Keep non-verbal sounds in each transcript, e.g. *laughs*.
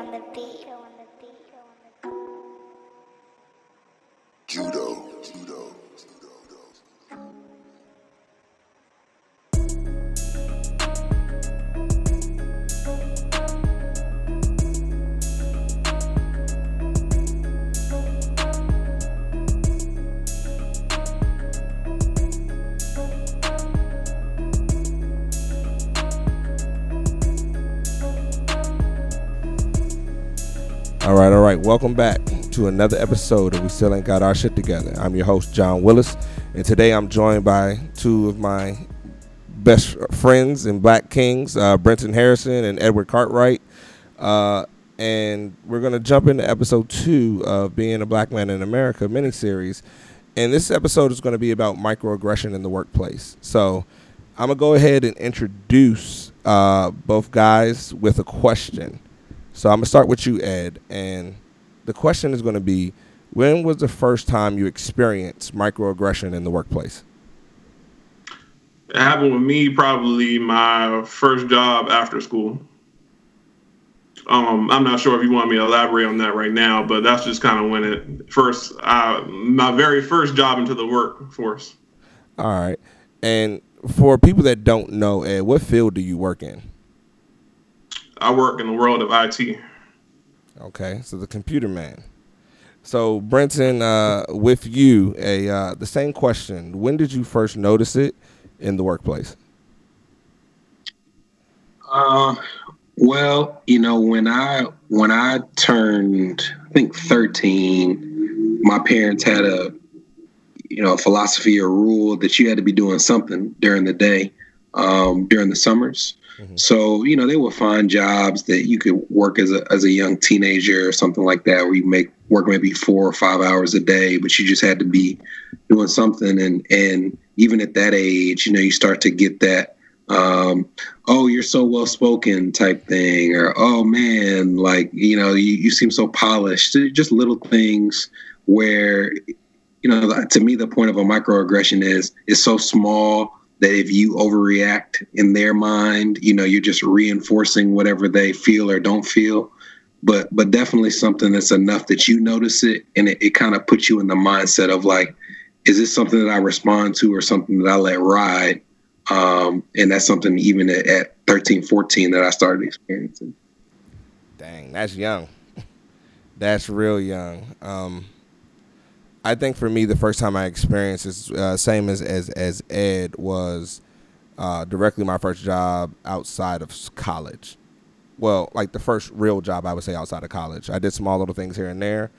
on Welcome back to another episode of We Still Ain't Got Our Shit Together. I'm your host, John Willis, and today I'm joined by two of my best friends and Black Kings, uh, Brenton Harrison and Edward Cartwright. Uh, and we're going to jump into episode two of Being a Black Man in America miniseries. And this episode is going to be about microaggression in the workplace. So I'm going to go ahead and introduce uh, both guys with a question. So I'm gonna start with you, Ed, and the question is going to be: When was the first time you experienced microaggression in the workplace? It happened with me probably my first job after school. Um, I'm not sure if you want me to elaborate on that right now, but that's just kind of when it first, uh, my very first job into the workforce. All right, and for people that don't know, Ed, what field do you work in? I work in the world of IT. Okay, so the computer man. So Brenton, uh, with you, a uh, the same question: When did you first notice it in the workplace? Uh, well, you know, when I when I turned, I think thirteen, my parents had a, you know, philosophy or rule that you had to be doing something during the day, um, during the summers. Mm-hmm. So, you know, they would find jobs that you could work as a as a young teenager or something like that, where you make work maybe four or five hours a day, but you just had to be doing something. And and even at that age, you know, you start to get that um, oh, you're so well spoken type thing, or oh man, like, you know, you, you seem so polished. Just little things where, you know, to me, the point of a microaggression is is so small that if you overreact in their mind, you know, you're just reinforcing whatever they feel or don't feel. But but definitely something that's enough that you notice it and it, it kind of puts you in the mindset of like, is this something that I respond to or something that I let ride? Um, and that's something even at, at 13, 14 that I started experiencing. Dang, that's young. *laughs* that's real young. Um, I think for me, the first time I experienced is uh, same as as as Ed was uh, directly my first job outside of college. Well, like the first real job I would say outside of college. I did small little things here and there,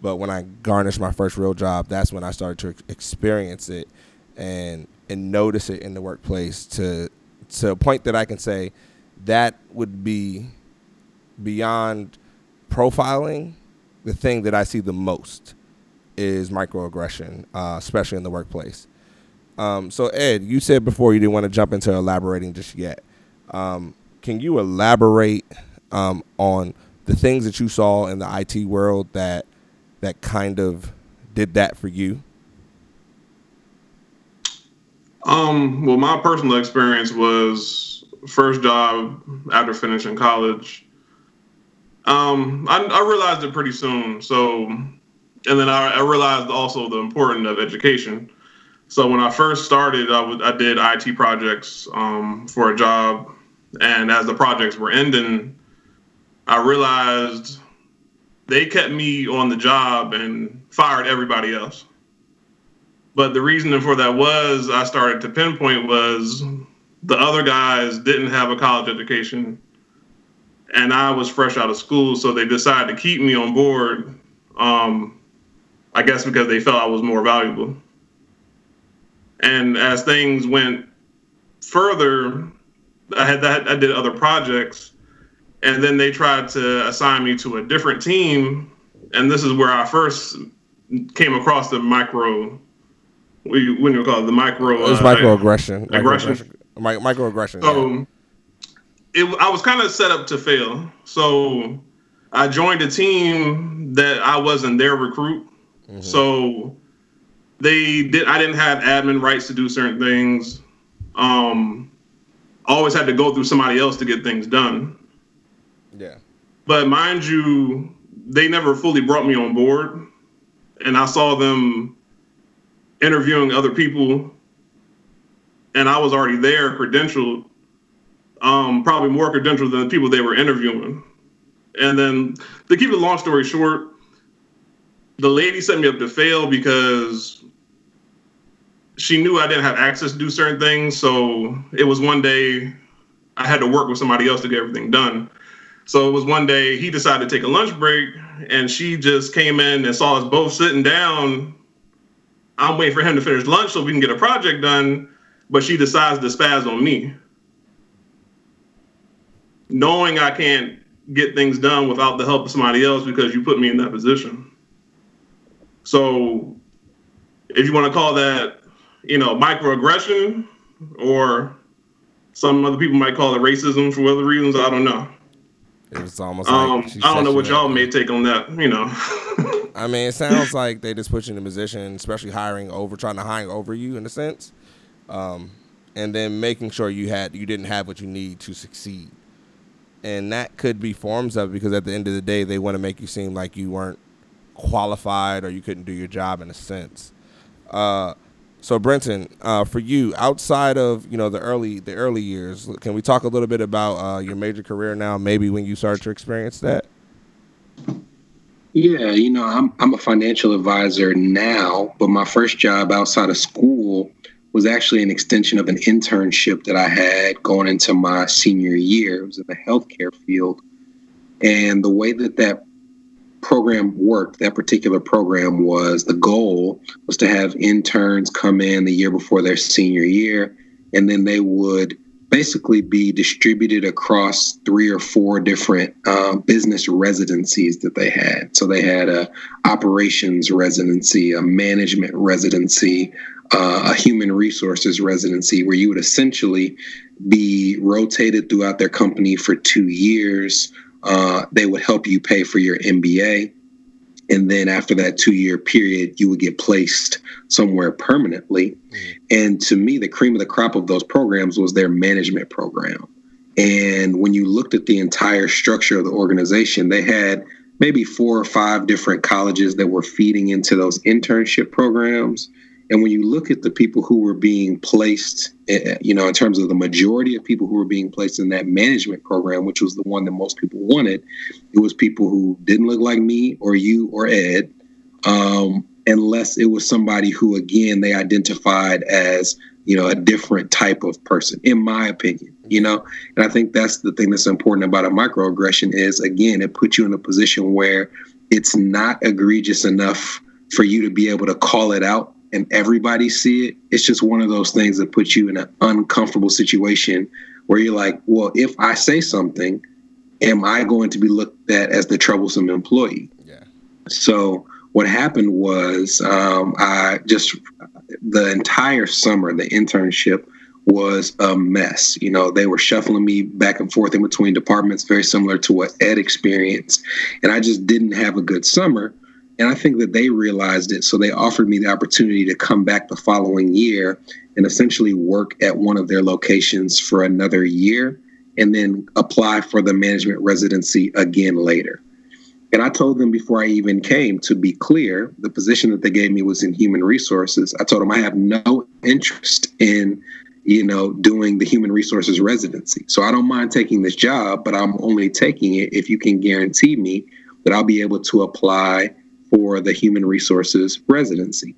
but when I garnished my first real job, that's when I started to experience it and and notice it in the workplace to to a point that I can say that would be beyond profiling the thing that I see the most is microaggression, uh, especially in the workplace. Um, so, Ed, you said before you didn't want to jump into elaborating just yet. Um, can you elaborate um, on the things that you saw in the IT world that that kind of did that for you? Um, well, my personal experience was first job after finishing college. Um, I, I realized it pretty soon. So, and then I, I, realized also the importance of education. So when I first started, I, w- I did IT projects um, for a job, and as the projects were ending, I realized they kept me on the job and fired everybody else. But the reason for that was I started to pinpoint was the other guys didn't have a college education and I was fresh out of school, so they decided to keep me on board. Um, I guess because they felt I was more valuable. And as things went further, I had that I did other projects, and then they tried to assign me to a different team, and this is where I first came across the micro we when you call it the micro. It was uh, microaggression. Aggression. Microaggression. microaggression. So yeah. it, I was kind of set up to fail. So I joined a team that I wasn't their recruit. Mm-hmm. So they did. I didn't have admin rights to do certain things. Um, always had to go through somebody else to get things done. Yeah. But mind you, they never fully brought me on board. And I saw them interviewing other people. And I was already there, credentialed, um, probably more credentialed than the people they were interviewing. And then to keep the long story short, the lady set me up to fail because she knew I didn't have access to do certain things. So it was one day I had to work with somebody else to get everything done. So it was one day he decided to take a lunch break and she just came in and saw us both sitting down. I'm waiting for him to finish lunch so we can get a project done, but she decides to spaz on me. Knowing I can't get things done without the help of somebody else because you put me in that position. So if you want to call that, you know, microaggression or some other people might call it racism for other reasons, I don't know. It was almost Um, like I don't know what y'all may take on that, you know. *laughs* I mean, it sounds like they just put you in a position, especially hiring over, trying to hire over you in a sense, um, and then making sure you had you didn't have what you need to succeed. And that could be forms of because at the end of the day, they want to make you seem like you weren't qualified or you couldn't do your job in a sense. Uh, so Brenton, uh, for you, outside of you know the early the early years, can we talk a little bit about uh, your major career now? Maybe when you started to experience that. Yeah, you know, I'm I'm a financial advisor now, but my first job outside of school was actually an extension of an internship that I had going into my senior year. It was in the healthcare field, and the way that that program worked, that particular program was the goal was to have interns come in the year before their senior year, and then they would basically be distributed across three or four different uh, business residencies that they had. So they had a operations residency, a management residency, uh, a human resources residency, where you would essentially be rotated throughout their company for two years. Uh, they would help you pay for your MBA. And then after that two year period, you would get placed somewhere permanently. And to me, the cream of the crop of those programs was their management program. And when you looked at the entire structure of the organization, they had maybe four or five different colleges that were feeding into those internship programs. And when you look at the people who were being placed, eh, you know, in terms of the majority of people who were being placed in that management program, which was the one that most people wanted, it was people who didn't look like me or you or Ed, um, unless it was somebody who, again, they identified as, you know, a different type of person, in my opinion, you know? And I think that's the thing that's important about a microaggression is, again, it puts you in a position where it's not egregious enough for you to be able to call it out and everybody see it. It's just one of those things that puts you in an uncomfortable situation where you're like, well, if I say something, am I going to be looked at as the troublesome employee? Yeah. So what happened was um, I just the entire summer, the internship was a mess. You know, they were shuffling me back and forth in between departments, very similar to what Ed experienced. And I just didn't have a good summer. And I think that they realized it. So they offered me the opportunity to come back the following year and essentially work at one of their locations for another year and then apply for the management residency again later. And I told them before I even came, to be clear, the position that they gave me was in human resources. I told them I have no interest in, you know, doing the human resources residency. So I don't mind taking this job, but I'm only taking it if you can guarantee me that I'll be able to apply for the human resources residency.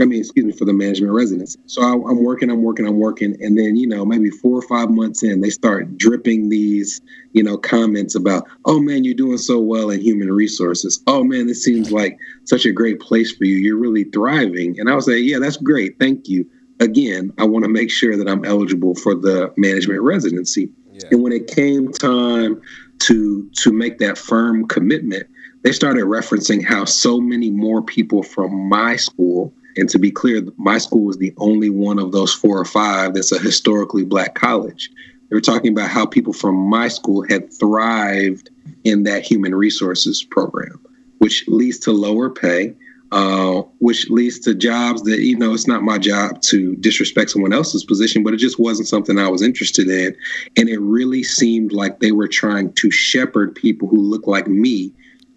I mean, excuse me, for the management residency. So I, I'm working, I'm working, I'm working. And then, you know, maybe four or five months in, they start dripping these, you know, comments about, oh man, you're doing so well in human resources. Oh man, this seems like such a great place for you. You're really thriving. And I was like, yeah, that's great. Thank you. Again, I want to make sure that I'm eligible for the management residency. Yeah. And when it came time to to make that firm commitment, they started referencing how so many more people from my school and to be clear, my school was the only one of those four or five that's a historically black college. They were talking about how people from my school had thrived in that human resources program, which leads to lower pay, uh, which leads to jobs that you know it's not my job to disrespect someone else's position, but it just wasn't something I was interested in, and it really seemed like they were trying to shepherd people who look like me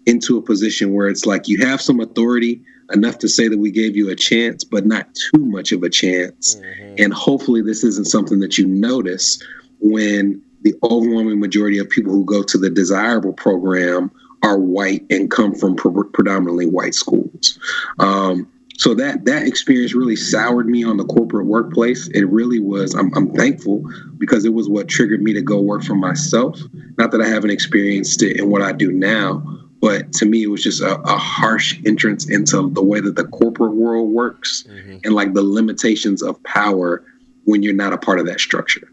into a position where it's like you have some authority enough to say that we gave you a chance, but not too much of a chance. Mm-hmm. And hopefully, this isn't something that you notice when the overwhelming majority of people who go to the desirable program are white and come from pre- predominantly white schools. Um, so that that experience really soured me on the corporate workplace. It really was. I'm, I'm thankful because it was what triggered me to go work for myself. Not that I haven't experienced it in what I do now, but to me, it was just a, a harsh entrance into the way that the corporate world works mm-hmm. and like the limitations of power when you're not a part of that structure.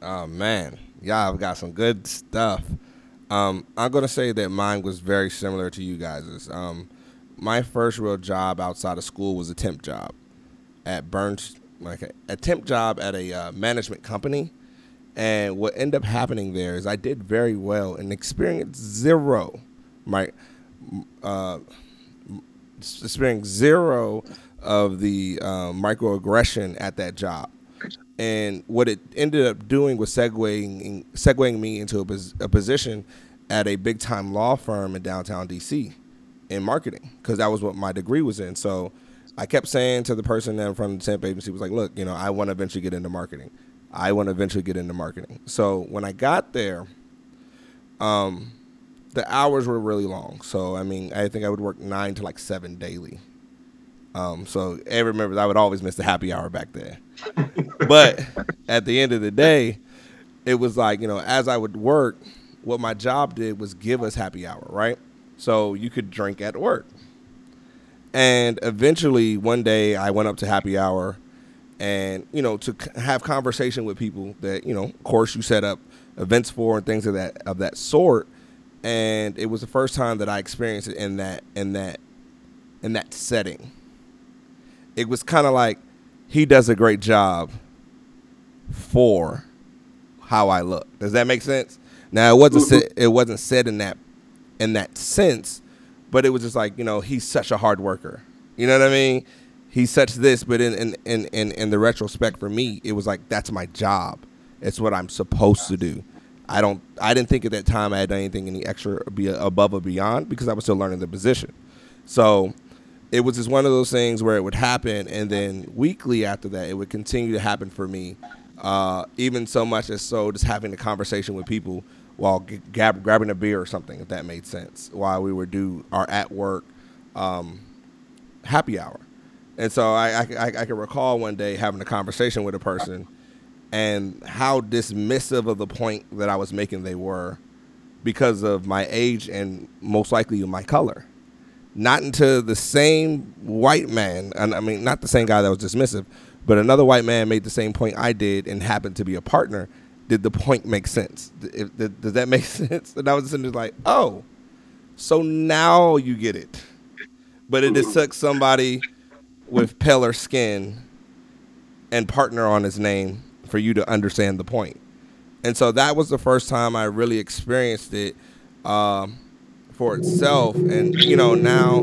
Oh man, y'all have got some good stuff. Um, I'm gonna say that mine was very similar to you guys's. Um, my first real job outside of school was a temp job at Burns, like a, a temp job at a uh, management company. And what ended up happening there is I did very well and experienced zero, right? Uh, experienced zero of the uh, microaggression at that job and what it ended up doing was segueing segueing me into a, a position at a big time law firm in downtown DC in marketing because that was what my degree was in. So I kept saying to the person that from the temp agency was like, "Look, you know, I want to eventually get into marketing. I want to eventually get into marketing." So when I got there, um, the hours were really long. So I mean, I think I would work nine to like seven daily. Um, so every member, I would always miss the happy hour back there. *laughs* but at the end of the day, it was like you know, as I would work, what my job did was give us happy hour, right? So you could drink at work. And eventually, one day, I went up to happy hour, and you know, to have conversation with people that you know, of course, you set up events for and things of that of that sort. And it was the first time that I experienced it in that in that in that setting it was kind of like he does a great job for how I look. Does that make sense? Now it wasn't mm-hmm. said, it wasn't said in that in that sense, but it was just like you know he's such a hard worker. You know what I mean? He's such this, but in in in in, in the retrospect for me, it was like that's my job. It's what I'm supposed to do. I don't. I didn't think at that time I had done anything any extra be above or beyond because I was still learning the position. So it was just one of those things where it would happen, and then weekly after that, it would continue to happen for me. Uh, even so much as so, just having a conversation with people while g- grabbing a beer or something, if that made sense, while we would do our at work um, happy hour. And so I, I, I, I can recall one day having a conversation with a person and how dismissive of the point that I was making they were because of my age and most likely my color not until the same white man, and I mean, not the same guy that was dismissive, but another white man made the same point I did and happened to be a partner. Did the point make sense? If, does that *laughs* make sense? And I was just like, oh, so now you get it. But it *laughs* just took somebody with paler skin and partner on his name for you to understand the point. And so that was the first time I really experienced it. Um, for itself. And you know now,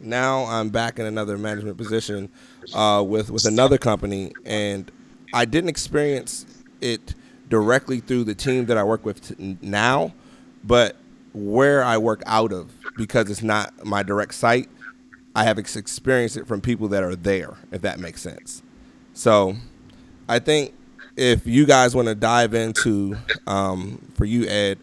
now I'm back in another management position uh, with with another company, and I didn't experience it directly through the team that I work with now, but where I work out of because it's not my direct site. I have ex- experienced it from people that are there, if that makes sense. So, I think if you guys want to dive into, um, for you, Ed,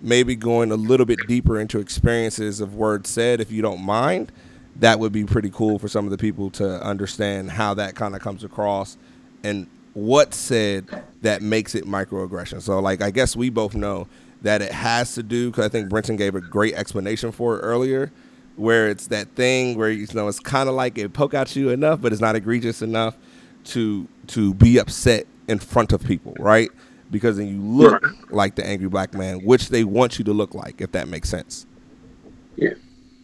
maybe going a little bit deeper into experiences of words said, if you don't mind, that would be pretty cool for some of the people to understand how that kind of comes across and what said that makes it microaggression. So, like, I guess we both know that it has to do because I think Brenton gave a great explanation for it earlier, where it's that thing where you know it's kind of like it poke at you enough, but it's not egregious enough to to be upset in front of people, right? because then you look right. like the angry black man, which they want you to look like, if that makes sense. Yeah.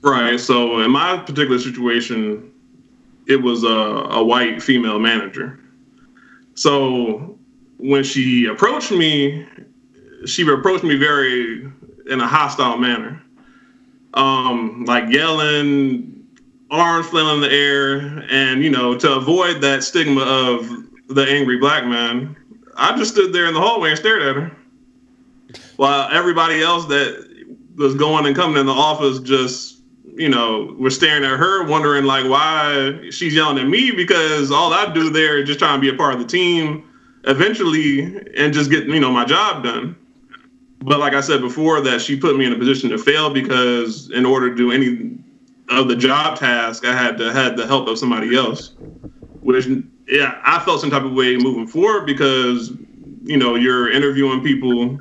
Right. So in my particular situation, it was a, a white female manager. So when she approached me, she approached me very in a hostile manner. um, like yelling, arms flailing in the air, and you know, to avoid that stigma of the angry black man, I just stood there in the hallway and stared at her, while everybody else that was going and coming in the office just you know, were staring at her, wondering like why she's yelling at me because all I do there is just trying to be a part of the team eventually and just get, you know, my job done. But like I said before, that she put me in a position to fail because in order to do any of the job task, I had to had the help of somebody else. Which yeah, I felt some type of way moving forward because, you know, you're interviewing people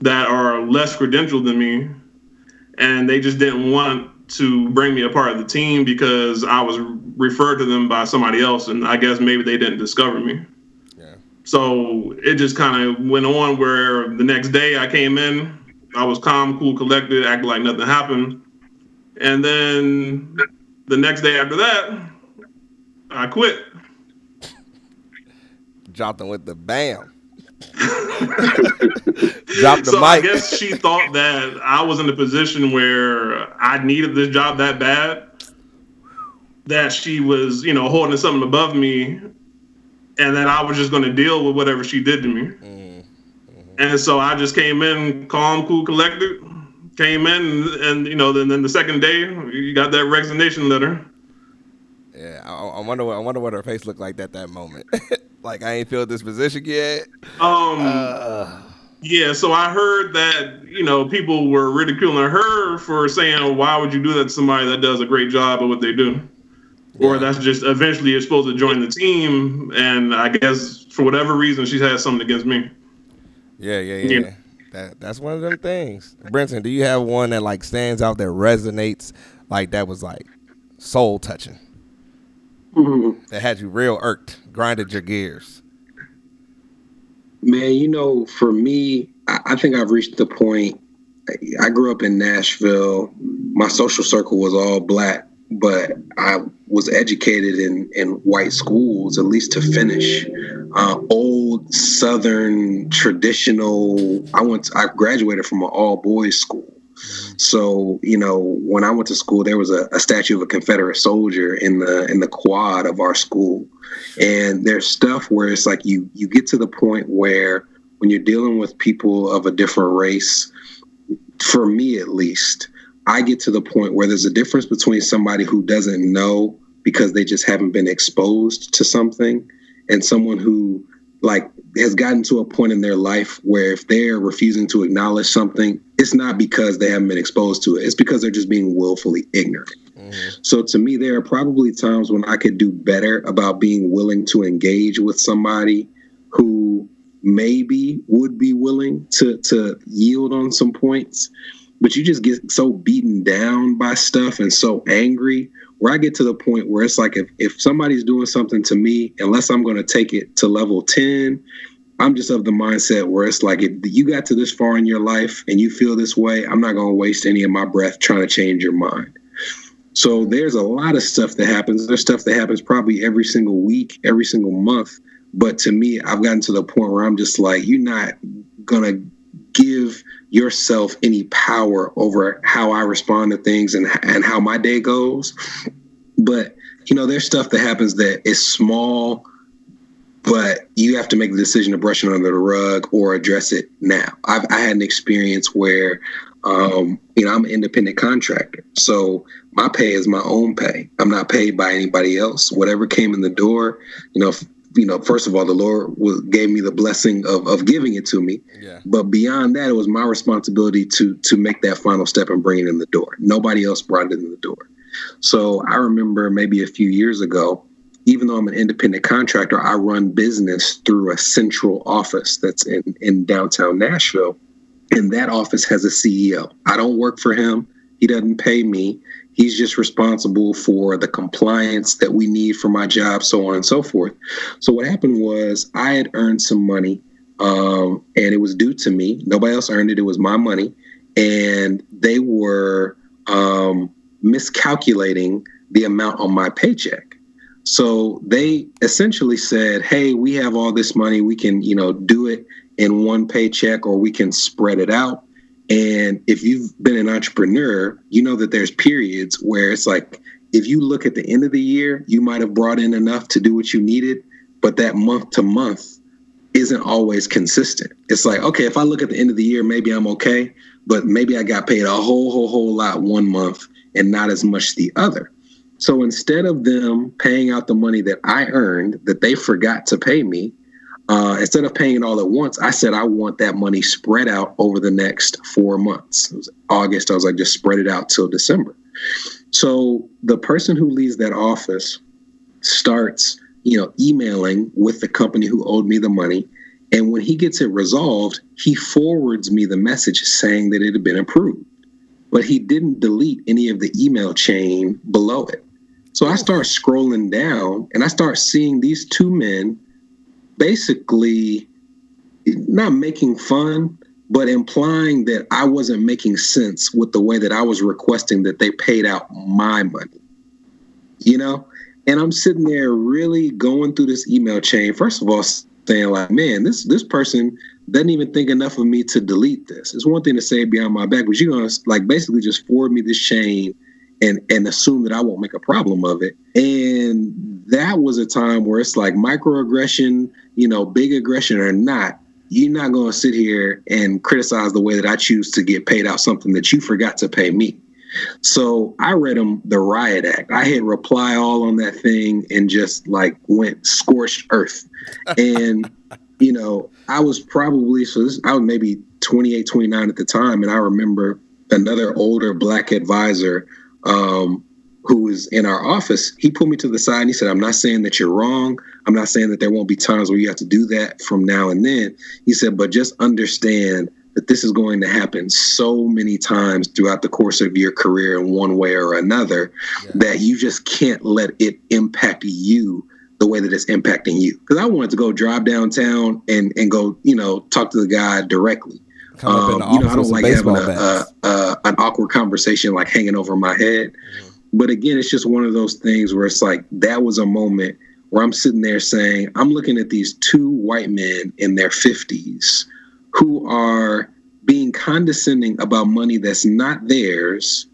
that are less credentialed than me and they just didn't want to bring me a part of the team because I was referred to them by somebody else, and I guess maybe they didn't discover me. Yeah. So it just kind of went on where the next day I came in, I was calm, cool, collected, acted like nothing happened, and then the next day after that, I quit. *laughs* Dropped them with the bam. Drop the so mic. I guess she thought that I was in a position where I needed this job that bad that she was, you know, holding something above me and that I was just going to deal with whatever she did to me. Mm-hmm. And so I just came in calm, cool, collected. Came in, and, you know, then, then the second day, you got that resignation letter. Yeah, I, I wonder. What, I wonder what her face looked like at that moment. *laughs* like I ain't filled this position yet. Um. Uh, yeah, so I heard that you know people were ridiculing her for saying, "Why would you do that to somebody that does a great job at what they do?" Yeah. Or that's just eventually you're supposed to join the team, and I guess for whatever reason she has something against me. Yeah, yeah, yeah. yeah. That that's one of them things. Brenton, do you have one that like stands out that resonates, like that was like soul touching? Mm-hmm. That had you real irked, grinded your gears. Man, you know, for me, I, I think I've reached the point. I grew up in Nashville. My social circle was all black, but I was educated in, in white schools, at least to finish. Uh, old Southern traditional. I went. To, I graduated from an all boys school, so you know, when I went to school, there was a, a, statue of a Confederate soldier in the in the quad of our school, and there's stuff where it's like you you get to the point where when you're dealing with people of a different race, for me at least, I get to the point where there's a difference between somebody who doesn't know because they just haven't been exposed to something, and someone who like has gotten to a point in their life where if they're refusing to acknowledge something, it's not because they haven't been exposed to it. It's because they're just being willfully ignorant. Mm-hmm. So to me, there are probably times when I could do better about being willing to engage with somebody who maybe would be willing to to yield on some points. But you just get so beaten down by stuff and so angry where I get to the point where it's like if, if somebody's doing something to me, unless I'm going to take it to level 10, I'm just of the mindset where it's like if you got to this far in your life and you feel this way, I'm not going to waste any of my breath trying to change your mind. So there's a lot of stuff that happens. There's stuff that happens probably every single week, every single month. But to me, I've gotten to the point where I'm just like, you're not going to give yourself any power over how I respond to things and and how my day goes. But you know, there's stuff that happens that is small, but you have to make the decision to brush it under the rug or address it now. I've I had an experience where um, you know, I'm an independent contractor. So my pay is my own pay. I'm not paid by anybody else. Whatever came in the door, you know, you know, first of all, the Lord was, gave me the blessing of, of giving it to me. Yeah. But beyond that, it was my responsibility to to make that final step and bring it in the door. Nobody else brought it in the door. So I remember maybe a few years ago, even though I'm an independent contractor, I run business through a central office that's in, in downtown Nashville. And that office has a CEO. I don't work for him. He doesn't pay me. He's just responsible for the compliance that we need for my job, so on and so forth. So what happened was I had earned some money, um, and it was due to me. Nobody else earned it; it was my money, and they were um, miscalculating the amount on my paycheck. So they essentially said, "Hey, we have all this money. We can, you know, do it in one paycheck, or we can spread it out." And if you've been an entrepreneur, you know that there's periods where it's like if you look at the end of the year, you might have brought in enough to do what you needed, but that month to month isn't always consistent. It's like, okay, if I look at the end of the year, maybe I'm okay, but maybe I got paid a whole, whole, whole lot one month and not as much the other. So instead of them paying out the money that I earned that they forgot to pay me, uh, instead of paying it all at once, I said I want that money spread out over the next four months. It was August. I was like, just spread it out till December. So the person who leaves that office starts, you know, emailing with the company who owed me the money. And when he gets it resolved, he forwards me the message saying that it had been approved. But he didn't delete any of the email chain below it. So I start scrolling down and I start seeing these two men basically not making fun, but implying that I wasn't making sense with the way that I was requesting that they paid out my money. You know? And I'm sitting there really going through this email chain. First of all, saying like, man, this this person doesn't even think enough of me to delete this. It's one thing to say behind my back, but you're gonna like basically just forward me this chain and and assume that I won't make a problem of it. And that was a time where it's like microaggression, you know, big aggression or not, you're not going to sit here and criticize the way that I choose to get paid out something that you forgot to pay me. So I read him the riot act. I hit reply all on that thing and just like went scorched earth. *laughs* And you know, I was probably so this I was maybe 28, 29 at the time, and I remember another older black advisor um, who was in our office, he pulled me to the side and he said, I'm not saying that you're wrong. I'm not saying that there won't be times where you have to do that from now and then. He said, but just understand that this is going to happen so many times throughout the course of your career in one way or another yeah. that you just can't let it impact you the way that it's impacting you. Because I wanted to go drive downtown and and go, you know, talk to the guy directly. Um, you know, I don't like having a, a, a, an awkward conversation like hanging over my head. But again, it's just one of those things where it's like that was a moment where I'm sitting there saying, I'm looking at these two white men in their 50s who are being condescending about money that's not theirs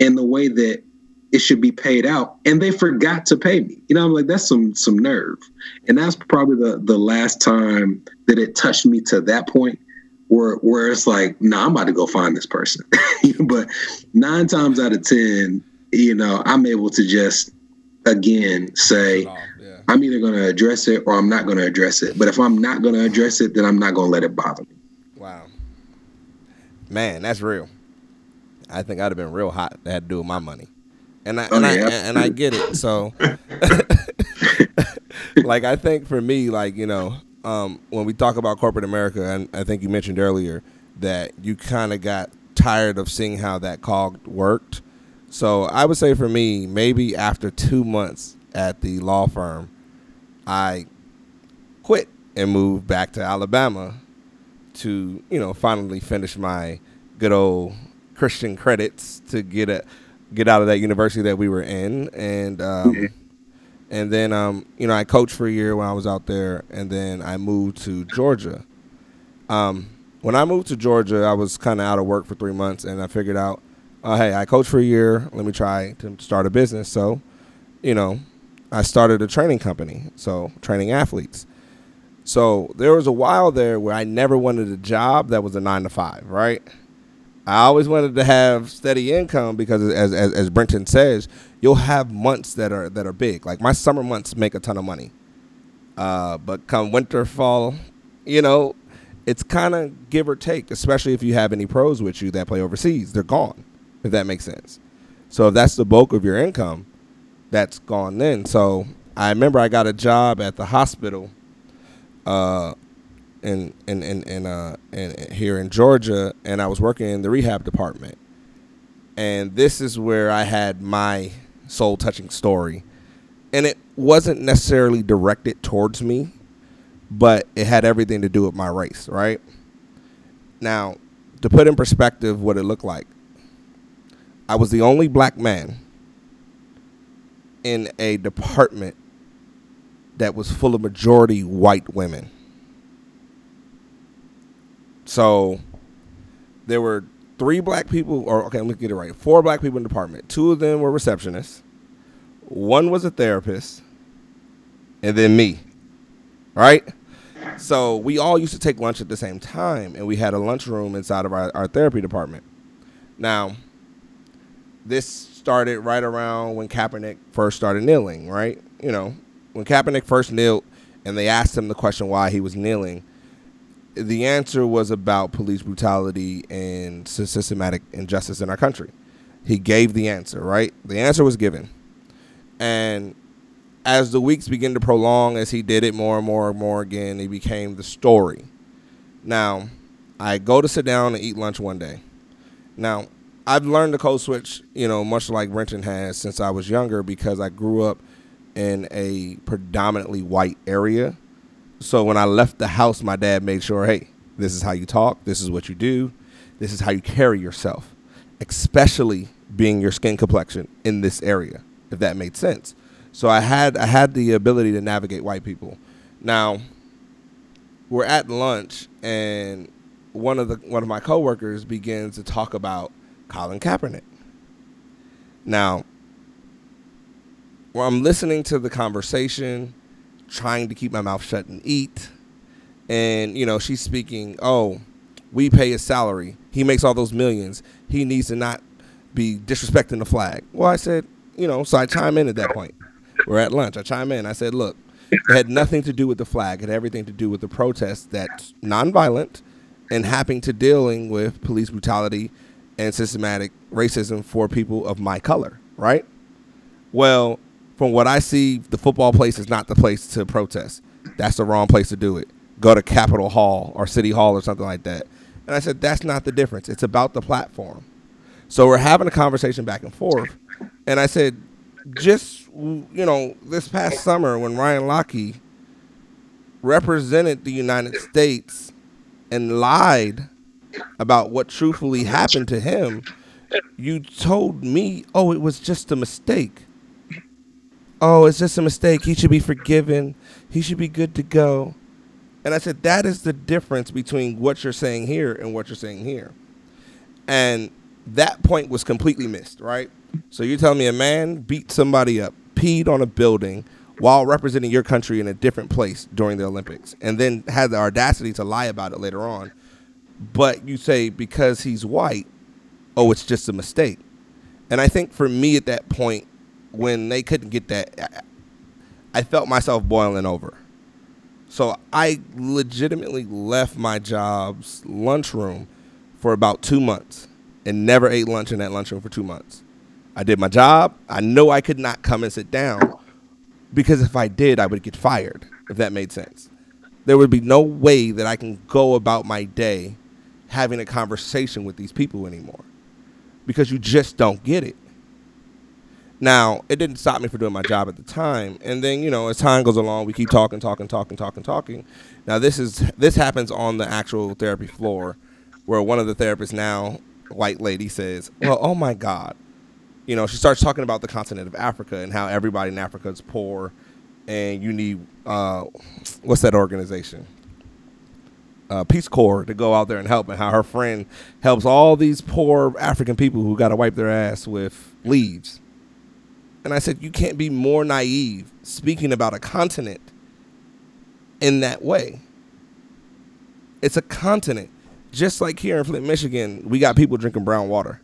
and the way that it should be paid out and they forgot to pay me. You know i'm like that's some some nerve. And that's probably the the last time that it touched me to that point where where it's like nah i'm about to go find this person. *laughs* But nine times out of ten you know, I'm able to just again say, yeah. I'm either going to address it or I'm not going to address it. But if I'm not going to address it, then I'm not going to let it bother me. Wow, man, that's real. I think I'd have been real hot. That had to do with my money, and I, oh, and, yeah. I and I get it. So, *laughs* like, I think for me, like you know, um, when we talk about corporate America, and I think you mentioned earlier that you kind of got tired of seeing how that cog worked so I would say for me, maybe after two months at the law firm, I quit and moved back to Alabama to, you know, finally finish my good old Christian credits to get a get out of that university that we were in, and um, mm-hmm. and then um, you know I coached for a year when I was out there, and then I moved to Georgia. Um, when I moved to Georgia, I was kind of out of work for three months, and I figured out uh, hey, I coached for a year. Let me try to start a business. So, you know, I started a training company. So, training athletes. So, there was a while there where I never wanted a job that was a nine to five, right? I always wanted to have steady income because, as, as, as Brenton says, you'll have months that are that are big. Like my summer months make a ton of money, uh, but come winter, fall, you know, it's kind of give or take. Especially if you have any pros with you that play overseas, they're gone if that makes sense. So if that's the bulk of your income, that's gone then. So I remember I got a job at the hospital uh, in in in, in, uh, in here in Georgia, and I was working in the rehab department. And this is where I had my soul touching story. And it wasn't necessarily directed towards me, but it had everything to do with my race, right? Now, to put in perspective what it looked like, I was the only black man in a department that was full of majority white women. So there were three black people, or okay, let me get it right. Four black people in the department. Two of them were receptionists. One was a therapist, and then me. Right. So we all used to take lunch at the same time, and we had a lunchroom inside of our, our therapy department. Now, this started right around when Kaepernick first started kneeling, right? You know, when Kaepernick first kneeled, and they asked him the question why he was kneeling the answer was about police brutality and systematic injustice in our country. He gave the answer, right? The answer was given. And as the weeks began to prolong, as he did it more and more and more again, it became the story. Now, I go to sit down and eat lunch one day. Now, I've learned the code switch, you know, much like Brenton has since I was younger because I grew up in a predominantly white area so when I left the house, my dad made sure, hey, this is how you talk, this is what you do, this is how you carry yourself, especially being your skin complexion in this area, if that made sense. So I had I had the ability to navigate white people. Now, we're at lunch and one of the one of my coworkers begins to talk about Colin Kaepernick. Now, I'm listening to the conversation, trying to keep my mouth shut and eat. And, you know, she's speaking, oh, we pay his salary. He makes all those millions. He needs to not be disrespecting the flag. Well, I said, you know, so I chime in at that point. We're at lunch. I chime in. I said, look, it had nothing to do with the flag. It had everything to do with the protest that's nonviolent and happening to dealing with police brutality and systematic racism for people of my color, right? Well, from what I see, the football place is not the place to protest. That's the wrong place to do it. Go to Capitol Hall or City Hall or something like that. And I said, that's not the difference. It's about the platform. So we're having a conversation back and forth. And I said, just, you know, this past summer when Ryan Lochte represented the United States and lied about what truthfully happened to him, you told me, oh, it was just a mistake oh, it's just a mistake. He should be forgiven. He should be good to go. And I said, that is the difference between what you're saying here and what you're saying here. And that point was completely missed, right? So you're telling me a man beat somebody up, peed on a building while representing your country in a different place during the Olympics, and then had the audacity to lie about it later on. But you say because he's white, oh, it's just a mistake. And I think for me at that point, when they couldn't get that, I felt myself boiling over. So I legitimately left my job's lunchroom for about two months and never ate lunch in that lunchroom for two months. I did my job. I know I could not come and sit down because if I did, I would get fired, if that made sense. There would be no way that I can go about my day having a conversation with these people anymore because you just don't get it. Now, it didn't stop me from doing my job at the time. And then, you know, as time goes along, we keep talking, talking, talking, talking, talking. Now, this is this happens on the actual therapy floor where one of the therapists now, white lady says, "Well, oh my god." You know, she starts talking about the continent of Africa and how everybody in Africa is poor and you need uh, what's that organization? Uh, Peace Corps to go out there and help, and how her friend helps all these poor African people who got to wipe their ass with leaves and I said, you can't be more naive speaking about a continent in that way. It's a continent. Just like here in Flint, Michigan, we got people drinking brown water.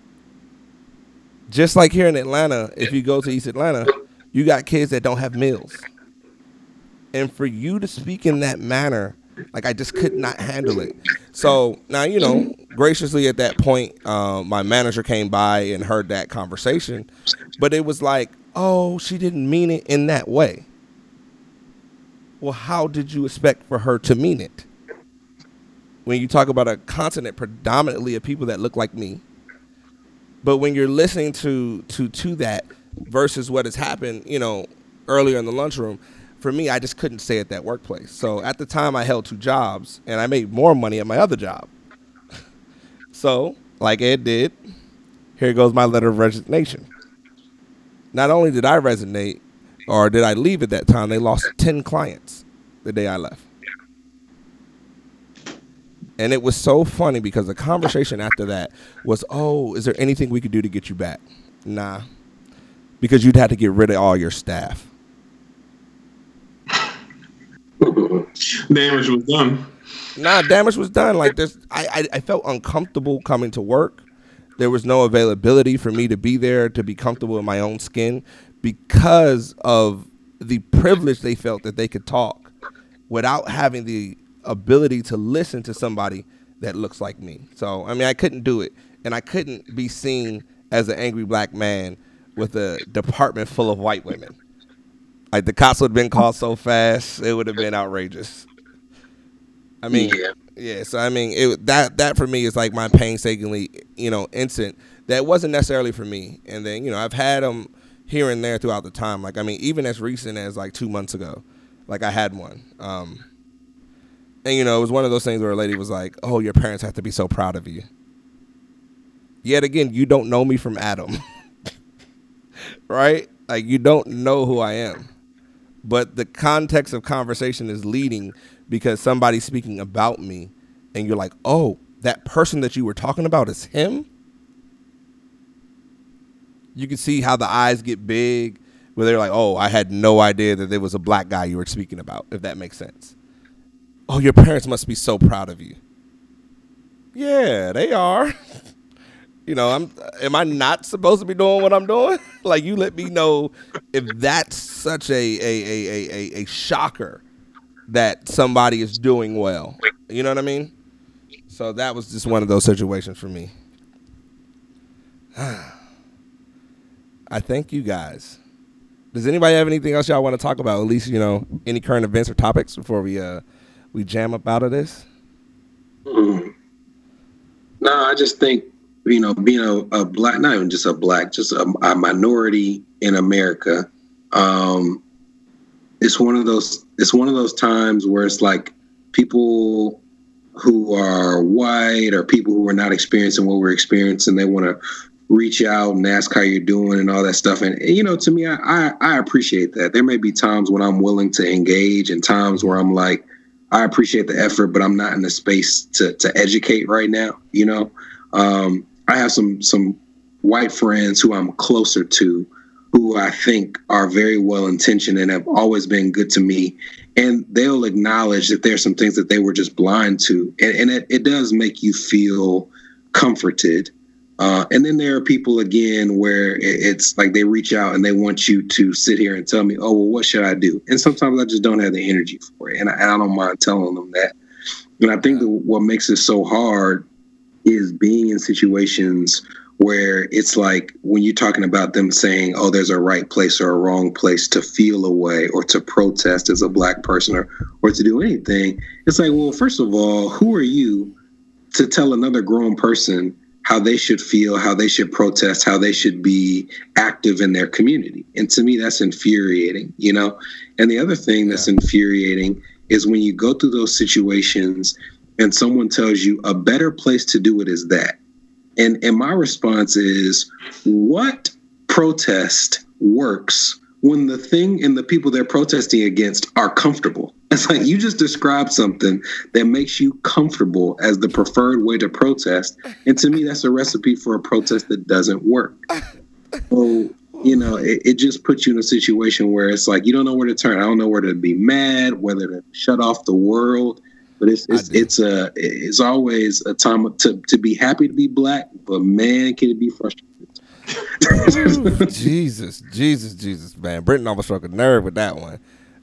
Just like here in Atlanta, if you go to East Atlanta, you got kids that don't have meals. And for you to speak in that manner, like I just could not handle it. So now, you know, graciously at that point, uh, my manager came by and heard that conversation. But it was like, oh, she didn't mean it in that way. Well, how did you expect for her to mean it? When you talk about a continent predominantly of people that look like me, but when you're listening to to to that versus what has happened, you know, earlier in the lunchroom, for me, I just couldn't stay at that workplace. So at the time, I held two jobs, and I made more money at my other job. *laughs* so, like Ed did, here goes my letter of resignation not only did I resonate or did I leave at that time, they lost 10 clients the day I left. And it was so funny because the conversation after that was, "Oh, is there anything we could do to get you back?" Nah, because you'd have to get rid of all your staff. Damage was done. Nah, damage was done. Like this, I, I I felt uncomfortable coming to work. There was no availability for me to be there to be comfortable in my own skin because of the privilege they felt that they could talk without having the ability to listen to somebody that looks like me. So I mean, I couldn't do it, and I couldn't be seen as an angry black man with a department full of white women. Like the cops would have been called so fast, it would have been outrageous. I mean, Yeah. yeah. So I mean, it, that that for me is like my painstakingly, you know, instant. That wasn't necessarily for me. And then you know, I've had them here and there throughout the time. Like I mean, even as recent as like two months ago, like I had one. Um, and you know, it was one of those things where a lady was like, "Oh, your parents have to be so proud of you." Yet again, you don't know me from Adam, *laughs* right? Like you don't know who I am but the context of conversation is leading because somebody's speaking about me and you're like oh that person that you were talking about is him? You can see how the eyes get big where they're like oh i had no idea that there was a black guy you were speaking about if that makes sense. Oh your parents must be so proud of you. Yeah they are *laughs* you know i'm am i not supposed to be doing what i'm doing? *laughs* Like you let me know if that's such a a, a, a, a, a shocker that somebody is doing well. You know what i mean? So that was just one of those situations for me. *sighs* I thank you guys. Does anybody have anything else y'all want to talk about? At least you know any current events or topics before we uh we jam up out of this? Mm. No, I just think you know being a, a black, not even just a black, just a, a minority in America. Um, it's one of those. It's one of those times where it's like people who are white or people who are not experiencing what we're experiencing. They want to reach out and ask how you're doing and all that stuff. And you know, to me, I, I I appreciate that. There may be times when I'm willing to engage, and times where I'm like. I appreciate the effort, but I'm not in the space to to educate right now. You know, um, I have some some white friends who I'm closer to, who I think are very well intentioned and have always been good to me, and they'll acknowledge that there's some things that they were just blind to, and, and it, it does make you feel comforted. Uh, and then there are people again where it's like they reach out and they want you to sit here and tell me, oh, well, what should I do? And sometimes I just don't have the energy for it. And I, I don't mind telling them that. And I think that what makes it so hard is being in situations where it's like when you're talking about them saying, oh, there's a right place or a wrong place to feel a way or to protest as a black person or, or to do anything. It's like, well, first of all, who are you to tell another grown person how they should feel, how they should protest, how they should be active in their community. And to me, that's infuriating, you know? And the other thing that's infuriating is when you go through those situations and someone tells you a better place to do it is that. And and my response is what protest works when the thing and the people they're protesting against are comfortable. It's like you just described something that makes you comfortable as the preferred way to protest. And to me, that's a recipe for a protest that doesn't work. So, you know, it, it just puts you in a situation where it's like you don't know where to turn. I don't know where to be mad, whether to shut off the world. But it's it's, it's a it's always a time to to be happy to be black, but man, can it be frustrating. *laughs* Jesus, Jesus, Jesus, man. Brenton almost struck a nerve with that one.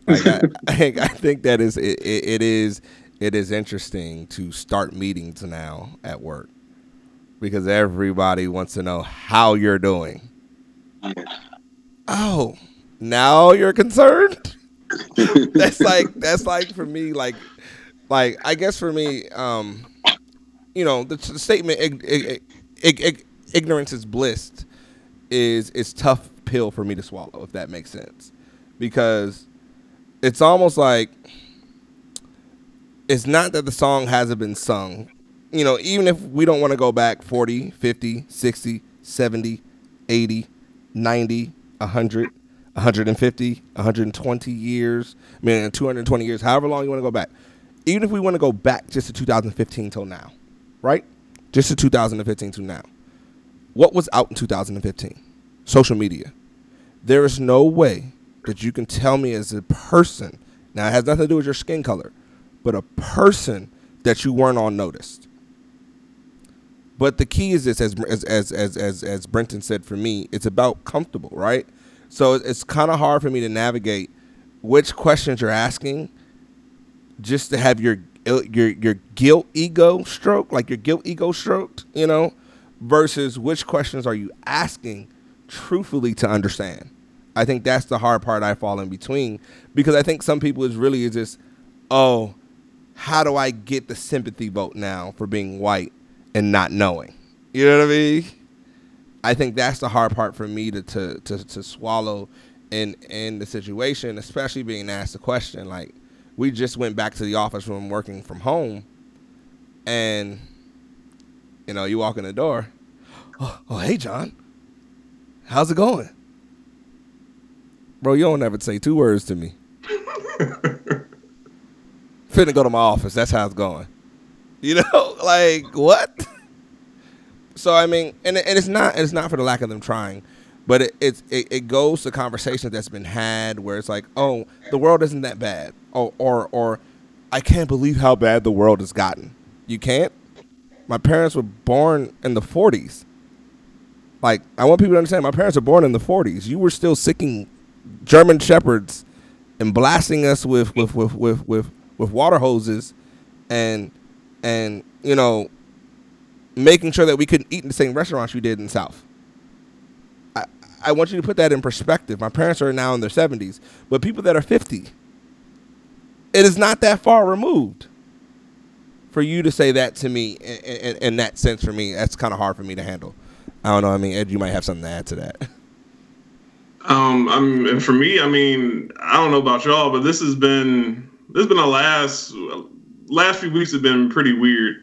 Like I, *laughs* I, think, I think that is it, it, it is it is interesting to start meetings now at work because everybody wants to know how you're doing. Oh, now you're concerned. *laughs* that's like that's like for me like like I guess for me um you know the, the statement ig- ig- ig- ig- ignorance is bliss is is tough pill for me to swallow if that makes sense. Because it's almost like it's not that the song hasn't been sung. You know even if we don't want to go back 40 50 60 70 80 90 100 150 120 years i mean 220 years however long you want to go back even if we want to go back just to 2015 till now, right? Just to 2015 to now. What was out in 2015? Social media. There is no way that you can tell me as a person, now it has nothing to do with your skin color, but a person that you weren't on noticed. But the key is this, as as as as as, as Brenton said for me, it's about comfortable, right? So it's kind of hard for me to navigate which questions you're asking, just to have your uh, your your guilt ego stroke, like your guilt ego stroked, you know, versus which questions are you asking truthfully to understand. I think that's the hard part I fall in between because I think some people is really is just, oh, how do I get the sympathy vote now for being white and not knowing? You know what I mean? I think that's the hard part for me to to to, to swallow in in the situation, especially being asked the question. Like, we just went back to the office room working from home, and you know, you walk in the door. Oh, oh hey, John. How's it going? Bro, you don't ever say two words to me. *laughs* Finna go to my office. That's how it's going. You know, *laughs* like what? So I mean, and and it's not it's not for the lack of them trying, but it it's, it, it goes to conversations that's been had where it's like, oh, the world isn't that bad, or or or I can't believe how bad the world has gotten. You can't. My parents were born in the '40s. Like I want people to understand, my parents were born in the '40s. You were still sicking German shepherds and blasting us with with with with with, with water hoses, and and you know making sure that we couldn't eat in the same restaurants you did in the South. I, I want you to put that in perspective. My parents are now in their 70s, but people that are 50, it is not that far removed for you to say that to me in, in, in that sense for me. That's kind of hard for me to handle. I don't know. I mean, Ed, you might have something to add to that. Um, I'm, and for me, I mean, I don't know about y'all, but this has been this has been a last last few weeks have been pretty weird.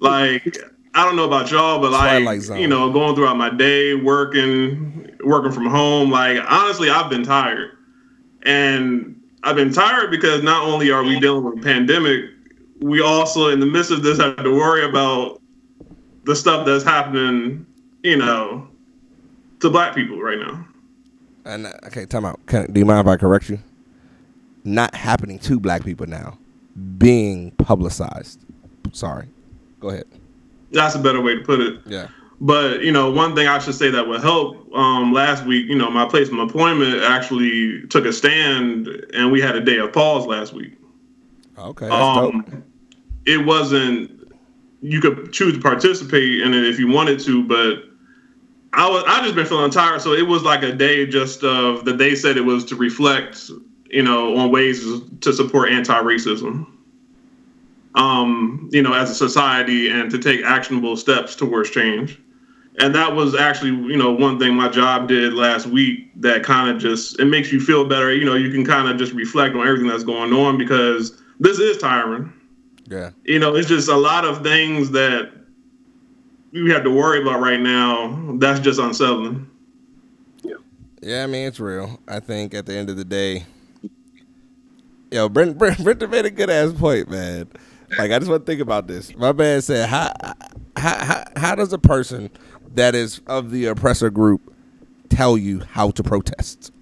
Like I don't know about y'all, but like you know, going throughout my day, working, working from home, like honestly, I've been tired, and I've been tired because not only are we dealing with a pandemic, we also in the midst of this have to worry about the stuff that's happening, you know, to black people right now. And uh, okay, time out. Can, do you mind if I correct you? Not happening to black people now, being publicized. Sorry, go ahead. That's a better way to put it. Yeah. But you know, one thing I should say that would help. Um, last week, you know, my place placement appointment actually took a stand, and we had a day of pause last week. Okay. Um, it wasn't. You could choose to participate in it if you wanted to, but I was. I just been feeling tired, so it was like a day just of that. They said it was to reflect, you know, on ways to support anti-racism um, you know, as a society and to take actionable steps towards change. And that was actually, you know, one thing my job did last week that kind of just it makes you feel better. You know, you can kind of just reflect on everything that's going on because this is tiring. Yeah. You know, it's just a lot of things that we have to worry about right now. That's just unsettling. Yeah. Yeah, I mean it's real. I think at the end of the day, yo, Brent *laughs* Brent, Brent made a good ass point, man. Like I just want to think about this. My man said, how, how, how, how does a person that is of the oppressor group tell you how to protest?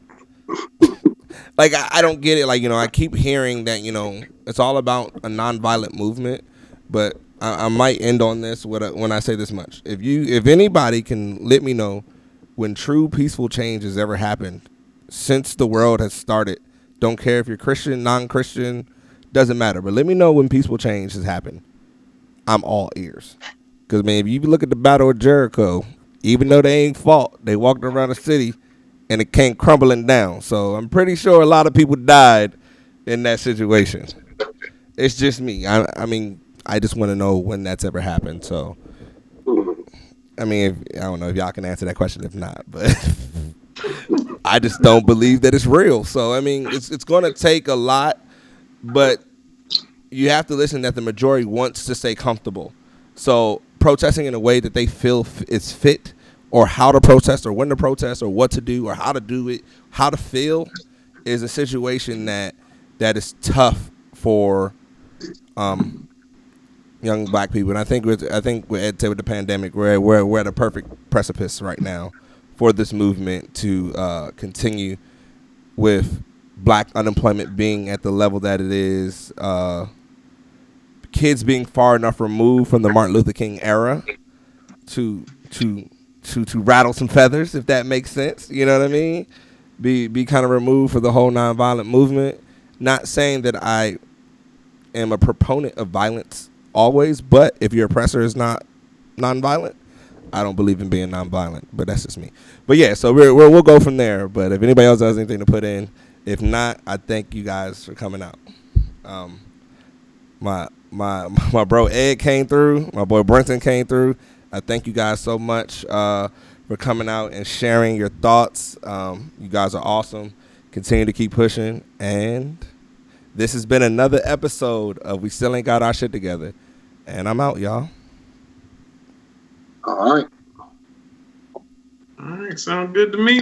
*laughs* like I, I, don't get it. Like you know, I keep hearing that you know it's all about a nonviolent movement, but I, I might end on this a, when I say this much. If you, if anybody can let me know when true peaceful change has ever happened since the world has started, don't care if you're Christian, non-Christian doesn't matter. But let me know when peaceful change has happened. I'm all ears. Because, man, if you look at the Battle of Jericho, even though they ain't fought, they walked around the city and it came crumbling down. So I'm pretty sure a lot of people died in that situation. It's just me. I, I mean, I just want to know when that's ever happened. So, I mean, if, I don't know if y'all can answer that question. If not, but *laughs* I just don't believe that it's real. So, I mean, it's it's going to take a lot but you have to listen that the majority wants to stay comfortable. So protesting in a way that they feel f- is fit, or how to protest, or when to protest, or what to do, or how to do it, how to feel, is a situation that that is tough for um, young black people. And I think with I think with, with the pandemic, we're, we're we're at a perfect precipice right now for this movement to uh, continue with black unemployment being at the level that it is. Uh, kids being far enough removed from the Martin Luther King era to to to to rattle some feathers, if that makes sense. You know what I mean? Be be kind of removed for the whole nonviolent movement. Not saying that I am a proponent of violence always, but if your oppressor is not nonviolent, I don't believe in being nonviolent. But that's just me. But yeah, so we're, we're we'll go from there. But if anybody else has anything to put in, if not, I thank you guys for coming out. Um, my my *laughs* my bro Ed came through. My boy Brenton came through. I thank you guys so much uh, for coming out and sharing your thoughts. Um, you guys are awesome. Continue to keep pushing. And this has been another episode of We Still Ain't Got Our Shit Together. And I'm out, y'all. All right. All right, sound good to me.